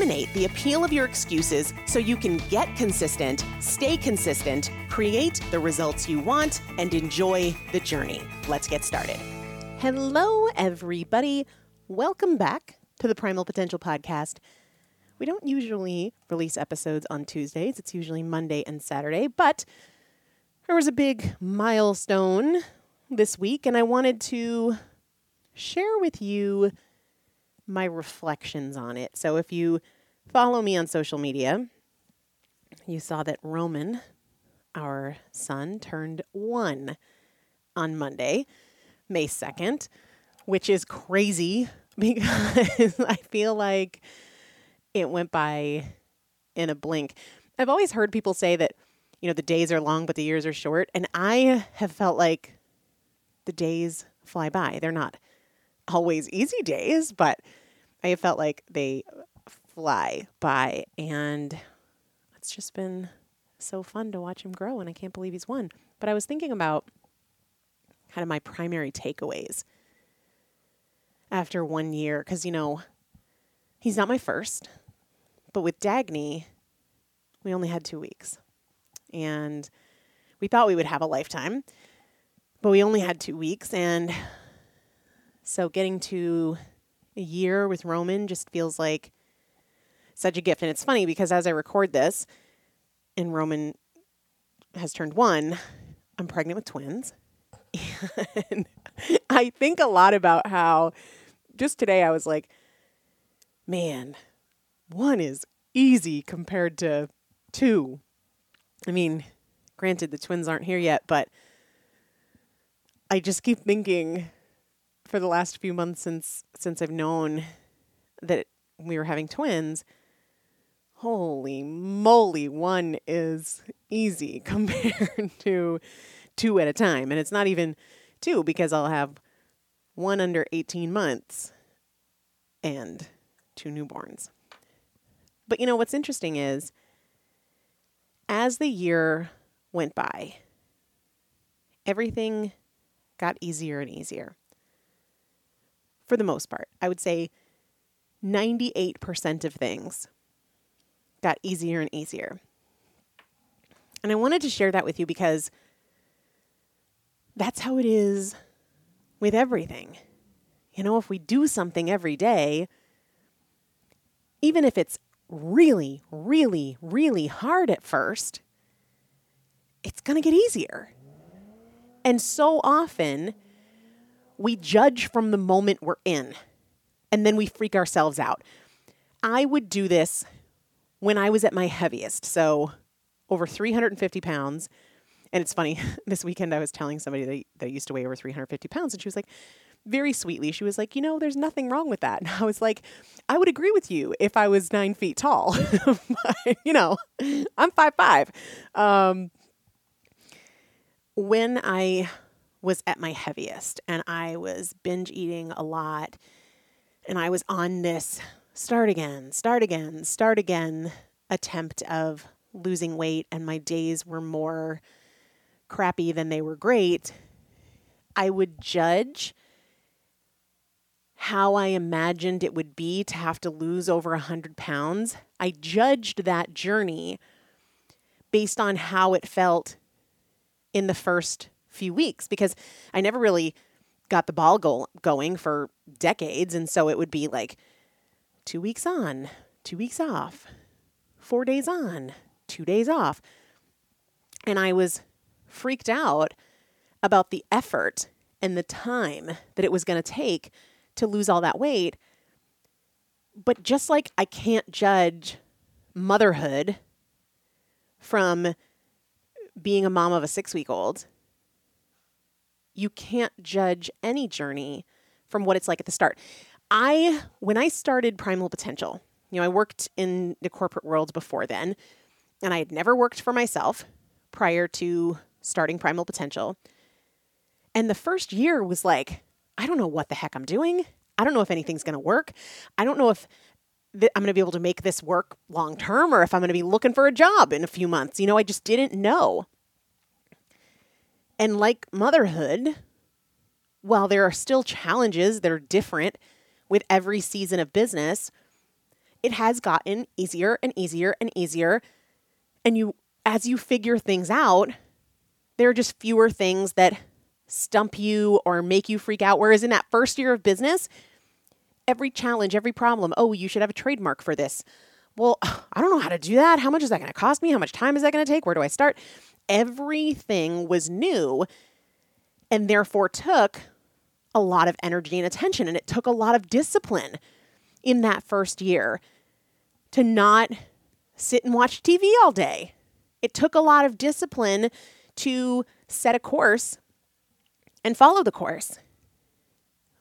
the appeal of your excuses so you can get consistent, stay consistent, create the results you want, and enjoy the journey. Let's get started. Hello, everybody. Welcome back to the Primal Potential Podcast. We don't usually release episodes on Tuesdays, it's usually Monday and Saturday, but there was a big milestone this week, and I wanted to share with you my reflections on it. So if you follow me on social media, you saw that Roman, our son, turned one on Monday, May 2nd, which is crazy because I feel like it went by in a blink. I've always heard people say that, you know, the days are long, but the years are short. And I have felt like the days fly by. They're not always easy days, but I felt like they fly by. And it's just been so fun to watch him grow. And I can't believe he's one. But I was thinking about kind of my primary takeaways after one year, because, you know, he's not my first, but with Dagny, we only had two weeks. And we thought we would have a lifetime, but we only had two weeks. And so getting to a year with Roman just feels like such a gift. And it's funny because as I record this, and Roman has turned one, I'm pregnant with twins. And I think a lot about how just today I was like, man, one is easy compared to two. I mean, granted, the twins aren't here yet, but I just keep thinking for the last few months since since I've known that we were having twins, holy moly, one is easy compared to two at a time. And it's not even two because I'll have one under 18 months and two newborns. But you know, what's interesting is as the year went by, everything got easier and easier. For the most part, I would say 98% of things got easier and easier. And I wanted to share that with you because that's how it is with everything. You know, if we do something every day, even if it's really, really, really hard at first, it's going to get easier. And so often, we judge from the moment we're in and then we freak ourselves out. I would do this when I was at my heaviest. So, over 350 pounds. And it's funny, this weekend I was telling somebody that, that used to weigh over 350 pounds, and she was like, very sweetly, she was like, you know, there's nothing wrong with that. And I was like, I would agree with you if I was nine feet tall. but, you know, I'm five five. Um, when I was at my heaviest and I was binge eating a lot and I was on this start again, start again, start again attempt of losing weight and my days were more crappy than they were great, I would judge how I imagined it would be to have to lose over 100 pounds. I judged that journey based on how it felt in the first few weeks because I never really got the ball go- going for decades. And so it would be like two weeks on, two weeks off, four days on, two days off. And I was freaked out about the effort and the time that it was going to take to lose all that weight. But just like I can't judge motherhood from being a mom of a six week old, you can't judge any journey from what it's like at the start. I, when I started Primal Potential, you know, I worked in the corporate world before then, and I had never worked for myself prior to starting Primal Potential. And the first year was like, I don't know what the heck I'm doing. I don't know if anything's going to work. I don't know if th- I'm going to be able to make this work long term or if I'm going to be looking for a job in a few months. You know, I just didn't know. And like motherhood, while there are still challenges that are different with every season of business, it has gotten easier and easier and easier. And you, as you figure things out, there are just fewer things that stump you or make you freak out. Whereas in that first year of business, every challenge, every problem, oh, you should have a trademark for this. Well, I don't know how to do that. How much is that going to cost me? How much time is that going to take? Where do I start? Everything was new and therefore took a lot of energy and attention. And it took a lot of discipline in that first year to not sit and watch TV all day. It took a lot of discipline to set a course and follow the course.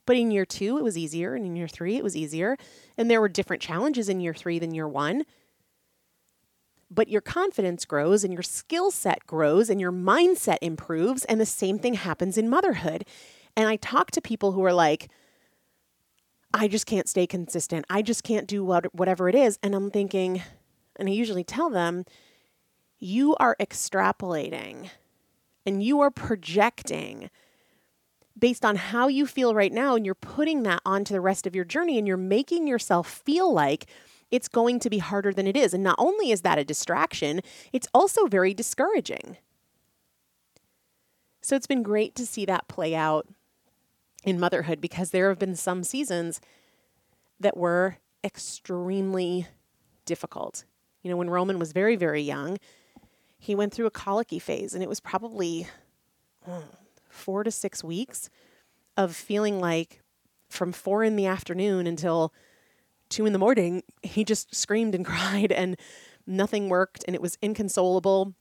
But in year two, it was easier. And in year three, it was easier. And there were different challenges in year three than year one. But your confidence grows and your skill set grows and your mindset improves. And the same thing happens in motherhood. And I talk to people who are like, I just can't stay consistent. I just can't do what, whatever it is. And I'm thinking, and I usually tell them, you are extrapolating and you are projecting based on how you feel right now, and you're putting that onto the rest of your journey, and you're making yourself feel like it's going to be harder than it is. And not only is that a distraction, it's also very discouraging. So it's been great to see that play out in motherhood because there have been some seasons that were extremely difficult. You know, when Roman was very, very young, he went through a colicky phase, and it was probably hmm, four to six weeks of feeling like from four in the afternoon until two in the morning, he just screamed and cried and nothing worked and it was inconsolable.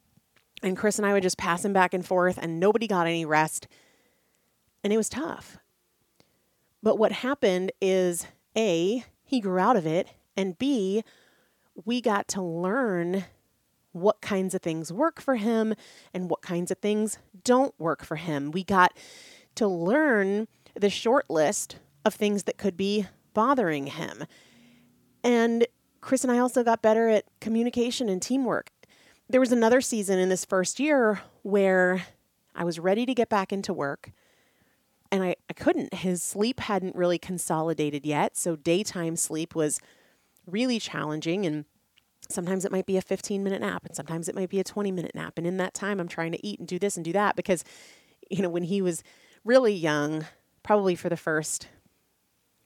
And Chris and I would just pass him back and forth and nobody got any rest. And it was tough. But what happened is A, he grew out of it, and B, we got to learn what kinds of things work for him and what kinds of things don't work for him. We got to learn the short list of things that could be bothering him. And Chris and I also got better at communication and teamwork. There was another season in this first year where I was ready to get back into work and I, I couldn't. His sleep hadn't really consolidated yet. So daytime sleep was really challenging. And sometimes it might be a 15 minute nap and sometimes it might be a 20 minute nap and in that time i'm trying to eat and do this and do that because you know when he was really young probably for the first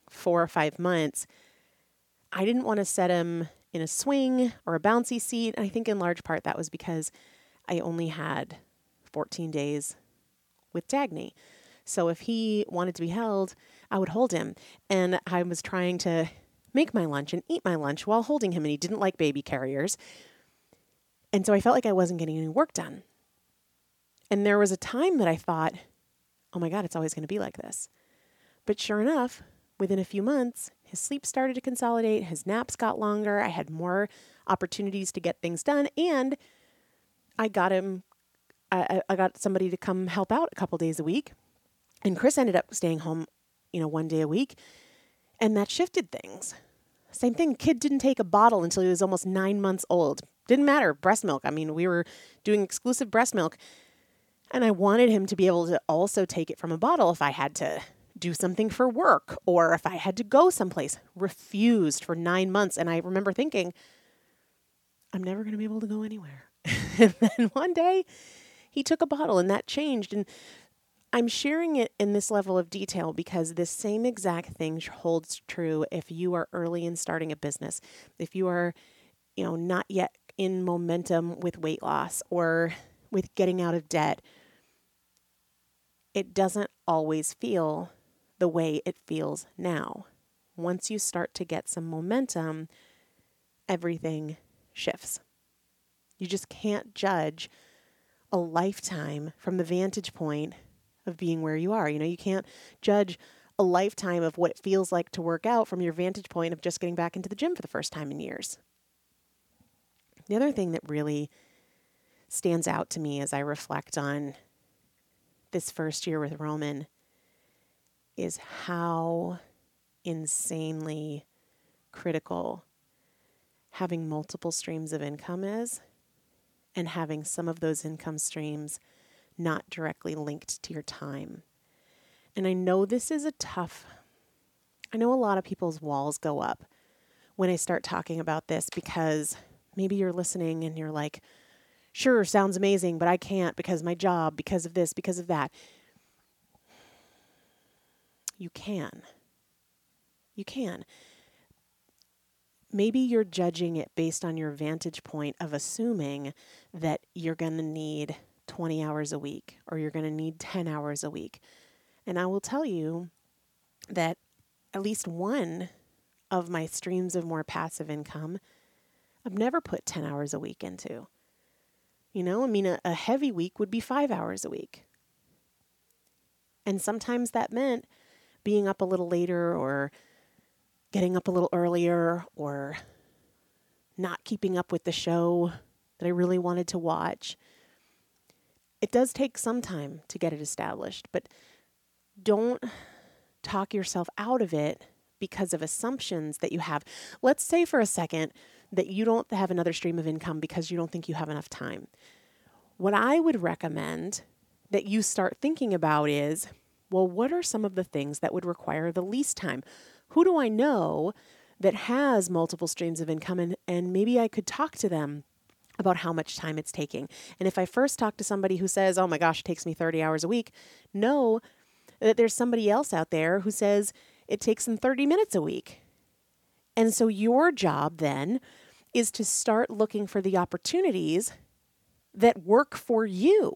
four or five months i didn't want to set him in a swing or a bouncy seat and i think in large part that was because i only had 14 days with dagny so if he wanted to be held i would hold him and i was trying to make my lunch and eat my lunch while holding him, and he didn't like baby carriers. And so I felt like I wasn't getting any work done. And there was a time that I thought, oh my God, it's always going to be like this. But sure enough, within a few months, his sleep started to consolidate, his naps got longer, I had more opportunities to get things done, and I got him, I, I got somebody to come help out a couple days a week. And Chris ended up staying home, you know, one day a week. And that shifted things. Same thing, kid didn't take a bottle until he was almost nine months old. Didn't matter, breast milk. I mean, we were doing exclusive breast milk. And I wanted him to be able to also take it from a bottle if I had to do something for work or if I had to go someplace. Refused for nine months. And I remember thinking, I'm never going to be able to go anywhere. and then one day he took a bottle and that changed. And I'm sharing it in this level of detail because this same exact thing holds true if you are early in starting a business. If you are, you know, not yet in momentum with weight loss or with getting out of debt, it doesn't always feel the way it feels now. Once you start to get some momentum, everything shifts. You just can't judge a lifetime from the vantage point of being where you are. You know, you can't judge a lifetime of what it feels like to work out from your vantage point of just getting back into the gym for the first time in years. The other thing that really stands out to me as I reflect on this first year with Roman is how insanely critical having multiple streams of income is and having some of those income streams not directly linked to your time. And I know this is a tough, I know a lot of people's walls go up when I start talking about this because maybe you're listening and you're like, sure, sounds amazing, but I can't because my job, because of this, because of that. You can. You can. Maybe you're judging it based on your vantage point of assuming that you're going to need 20 hours a week or you're going to need 10 hours a week. And I will tell you that at least one of my streams of more passive income, I've never put 10 hours a week into. You know, I mean, a, a heavy week would be five hours a week. And sometimes that meant being up a little later or getting up a little earlier or not keeping up with the show that I really wanted to watch. It does take some time to get it established, but don't talk yourself out of it because of assumptions that you have. Let's say for a second that you don't have another stream of income because you don't think you have enough time. What I would recommend that you start thinking about is well, what are some of the things that would require the least time? Who do I know that has multiple streams of income and, and maybe I could talk to them about how much time it's taking. And if I first talk to somebody who says, oh my gosh, it takes me 30 hours a week, know that there's somebody else out there who says it takes them 30 minutes a week. And so your job then is to start looking for the opportunities that work for you.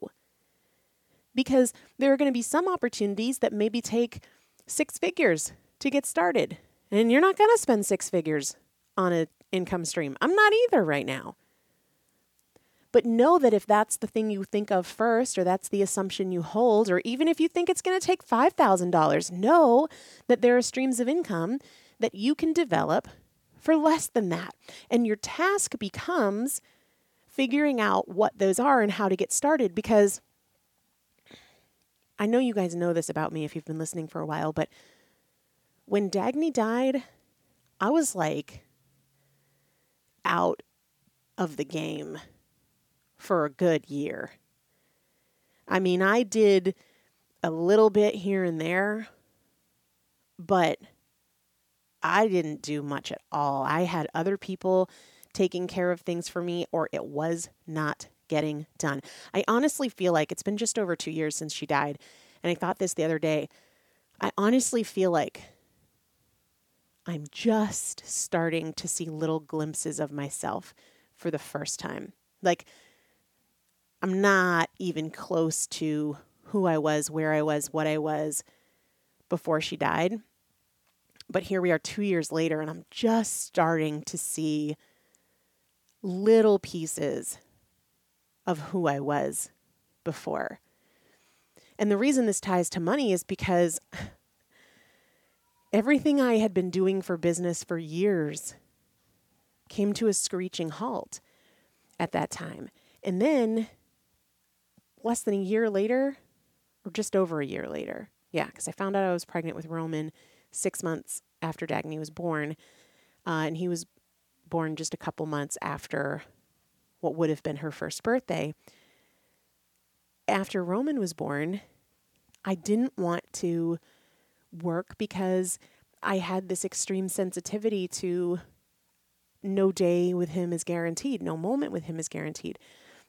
Because there are going to be some opportunities that maybe take six figures to get started. And you're not going to spend six figures on an income stream. I'm not either right now. But know that if that's the thing you think of first, or that's the assumption you hold, or even if you think it's going to take $5,000, know that there are streams of income that you can develop for less than that. And your task becomes figuring out what those are and how to get started because I know you guys know this about me if you've been listening for a while, but when Dagny died, I was like out of the game for a good year. I mean, I did a little bit here and there, but I didn't do much at all. I had other people taking care of things for me, or it was not getting done. I honestly feel like it's been just over two years since she died. And I thought this the other day. I honestly feel like I'm just starting to see little glimpses of myself for the first time. Like, I'm not even close to who I was, where I was, what I was before she died. But here we are two years later, and I'm just starting to see little pieces of who I was before. And the reason this ties to money is because everything I had been doing for business for years came to a screeching halt at that time. And then, less than a year later, or just over a year later, yeah, because I found out I was pregnant with Roman six months after Dagny was born. Uh, and he was born just a couple months after what would have been her first birthday. After Roman was born, I didn't want to work because I had this extreme sensitivity to no day with him is guaranteed, no moment with him is guaranteed.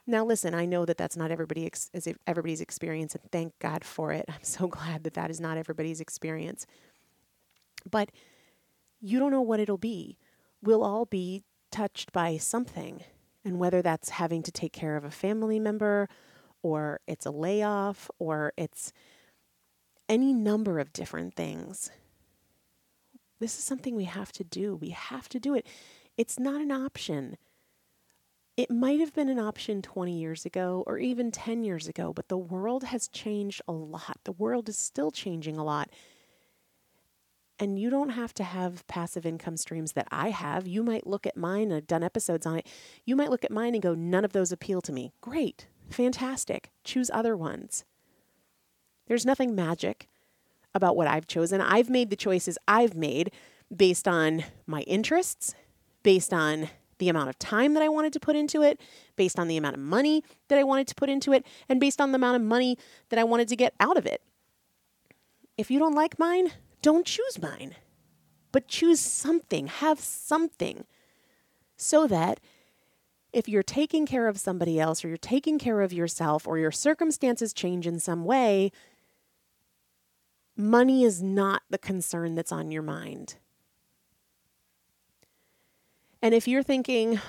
Now, listen, I know that that's not everybody ex- everybody's experience, and thank God for it. I'm so glad that that is not everybody's experience. But you don't know what it'll be. We'll all be touched by something, and whether that's having to take care of a family member, or it's a layoff, or it's any number of different things. This is something we have to do. We have to do it. It's not an option. It might have been an option 20 years ago or even 10 years ago, but the world has changed a lot. The world is still changing a lot. And you don't have to have passive income streams that I have. You might look at mine, I've done episodes on it. You might look at mine and go, none of those appeal to me. Great, fantastic. Choose other ones. There's nothing magic about what I've chosen. I've made the choices I've made based on my interests, based on the amount of time that I wanted to put into it, based on the amount of money that I wanted to put into it, and based on the amount of money that I wanted to get out of it. If you don't like mine, don't choose mine, but choose something, have something, so that if you're taking care of somebody else or you're taking care of yourself or your circumstances change in some way, money is not the concern that's on your mind. And if you're thinking,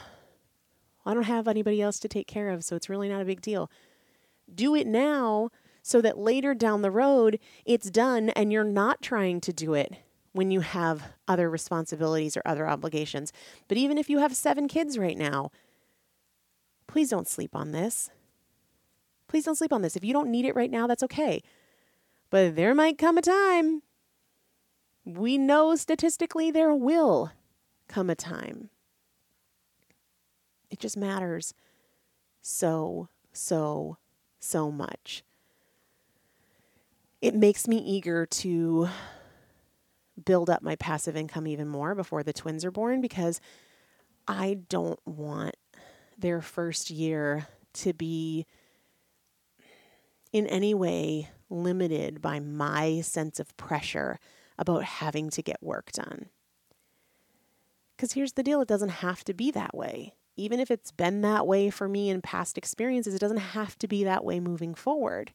I don't have anybody else to take care of, so it's really not a big deal, do it now so that later down the road it's done and you're not trying to do it when you have other responsibilities or other obligations. But even if you have seven kids right now, please don't sleep on this. Please don't sleep on this. If you don't need it right now, that's okay. But there might come a time, we know statistically there will come a time it just matters so, so, so much. It makes me eager to build up my passive income even more before the twins are born because I don't want their first year to be in any way limited by my sense of pressure about having to get work done. Because here's the deal it doesn't have to be that way even if it's been that way for me in past experiences, it doesn't have to be that way moving forward.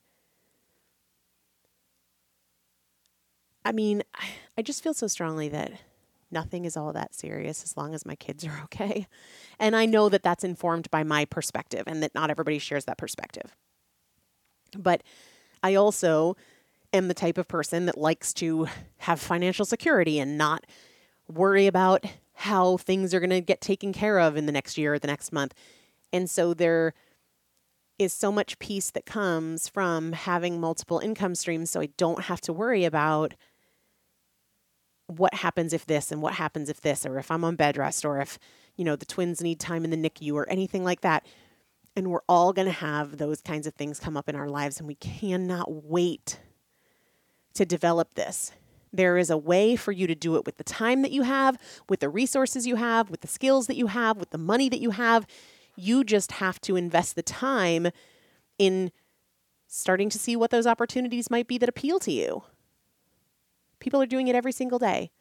I mean, I just feel so strongly that nothing is all that serious as long as my kids are okay. And I know that that's informed by my perspective and that not everybody shares that perspective. But I also am the type of person that likes to have financial security and not worry about how things are going to get taken care of in the next year or the next month. And so there is so much peace that comes from having multiple income streams so I don't have to worry about what happens if this and what happens if this or if I'm on bed rest or if you know the twins need time in the NICU or anything like that. And we're all going to have those kinds of things come up in our lives and we cannot wait to develop this. There is a way for you to do it with the time that you have, with the resources you have, with the skills that you have, with the money that you have. You just have to invest the time in starting to see what those opportunities might be that appeal to you. People are doing it every single day.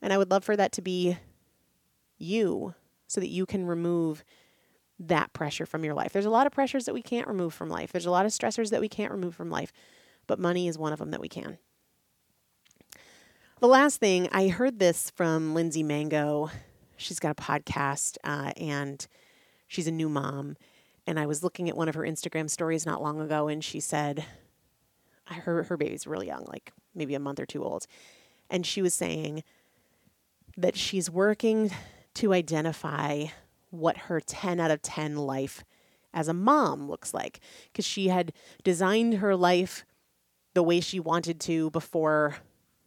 And I would love for that to be you so that you can remove that pressure from your life. There's a lot of pressures that we can't remove from life, there's a lot of stressors that we can't remove from life, but money is one of them that we can. The last thing, I heard this from Lindsay Mango. She's got a podcast uh, and she's a new mom. And I was looking at one of her Instagram stories not long ago and she said, I her, her baby's really young, like maybe a month or two old. And she was saying that she's working to identify what her 10 out of 10 life as a mom looks like. Because she had designed her life the way she wanted to before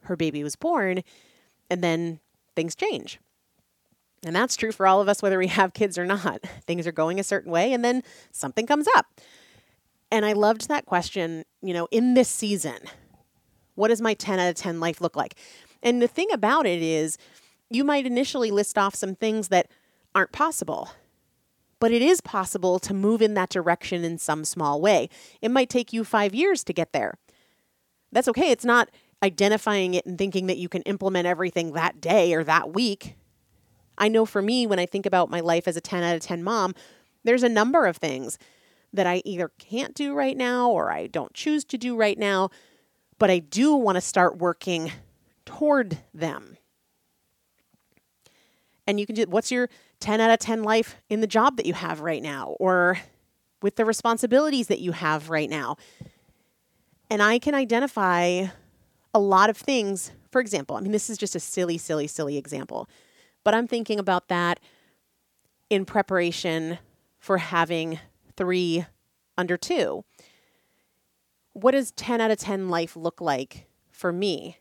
her baby was born, and then things change. And that's true for all of us, whether we have kids or not. Things are going a certain way, and then something comes up. And I loved that question, you know, in this season, what does my 10 out of 10 life look like? And the thing about it is, you might initially list off some things that aren't possible, but it is possible to move in that direction in some small way. It might take you five years to get there. That's okay. It's not identifying it and thinking that you can implement everything that day or that week. I know for me, when I think about my life as a 10 out of 10 mom, there's a number of things that I either can't do right now or I don't choose to do right now, but I do want to start working toward them. And you can do what's your 10 out of 10 life in the job that you have right now or with the responsibilities that you have right now. And I can identify a lot of things. For example, I mean, this is just a silly, silly, silly example, but I'm thinking about that in preparation for having three under two. What does 10 out of 10 life look like for me?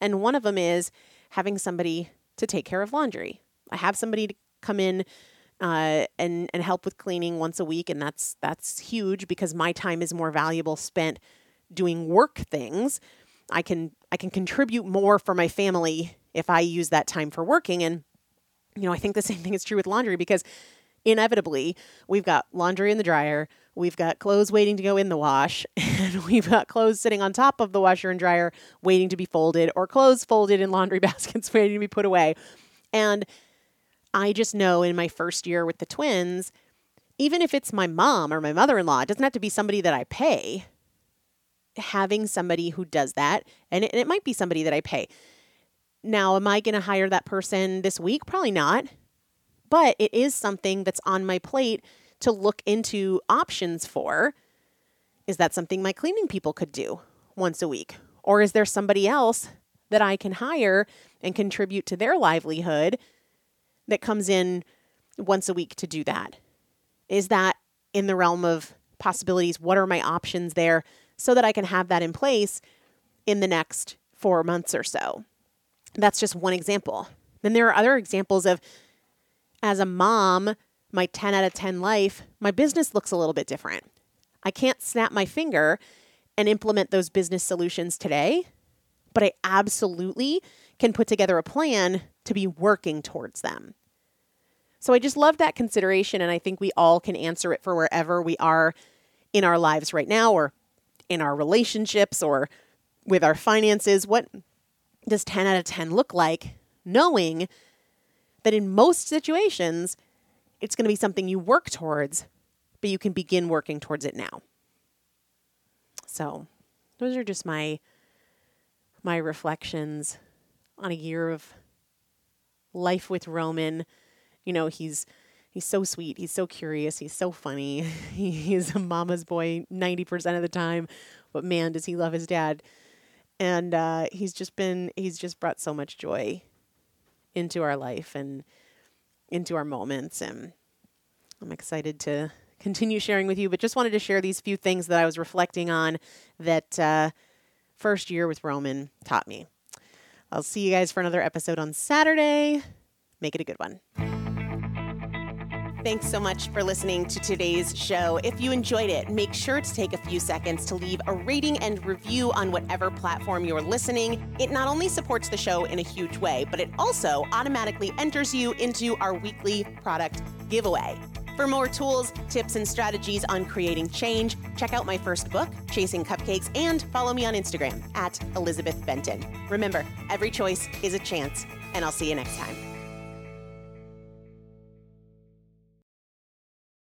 And one of them is having somebody to take care of laundry. I have somebody to come in uh, and and help with cleaning once a week, and that's that's huge because my time is more valuable spent doing work things. I can I can contribute more for my family if I use that time for working and you know, I think the same thing is true with laundry because inevitably we've got laundry in the dryer, we've got clothes waiting to go in the wash, and we've got clothes sitting on top of the washer and dryer waiting to be folded, or clothes folded in laundry baskets waiting to be put away. And I just know in my first year with the twins, even if it's my mom or my mother in law, it doesn't have to be somebody that I pay. Having somebody who does that, and it, and it might be somebody that I pay. Now, am I going to hire that person this week? Probably not. But it is something that's on my plate to look into options for. Is that something my cleaning people could do once a week? Or is there somebody else that I can hire and contribute to their livelihood that comes in once a week to do that? Is that in the realm of possibilities? What are my options there so that I can have that in place in the next four months or so? That's just one example. Then there are other examples of as a mom, my 10 out of 10 life, my business looks a little bit different. I can't snap my finger and implement those business solutions today, but I absolutely can put together a plan to be working towards them. So I just love that consideration, and I think we all can answer it for wherever we are in our lives right now, or in our relationships, or with our finances. What does 10 out of 10 look like? Knowing that in most situations, it's going to be something you work towards, but you can begin working towards it now. So, those are just my my reflections on a year of life with Roman. You know, he's he's so sweet, he's so curious, he's so funny. he's a mama's boy 90% of the time, but man, does he love his dad and uh, he's just been he's just brought so much joy into our life and into our moments and i'm excited to continue sharing with you but just wanted to share these few things that i was reflecting on that uh, first year with roman taught me. I'll see you guys for another episode on saturday. Make it a good one Thanks so much for listening to today's show. If you enjoyed it, make sure to take a few seconds to leave a rating and review on whatever platform you're listening. It not only supports the show in a huge way, but it also automatically enters you into our weekly product giveaway. For more tools, tips, and strategies on creating change, check out my first book, Chasing Cupcakes, and follow me on Instagram at Elizabeth Benton. Remember, every choice is a chance, and I'll see you next time.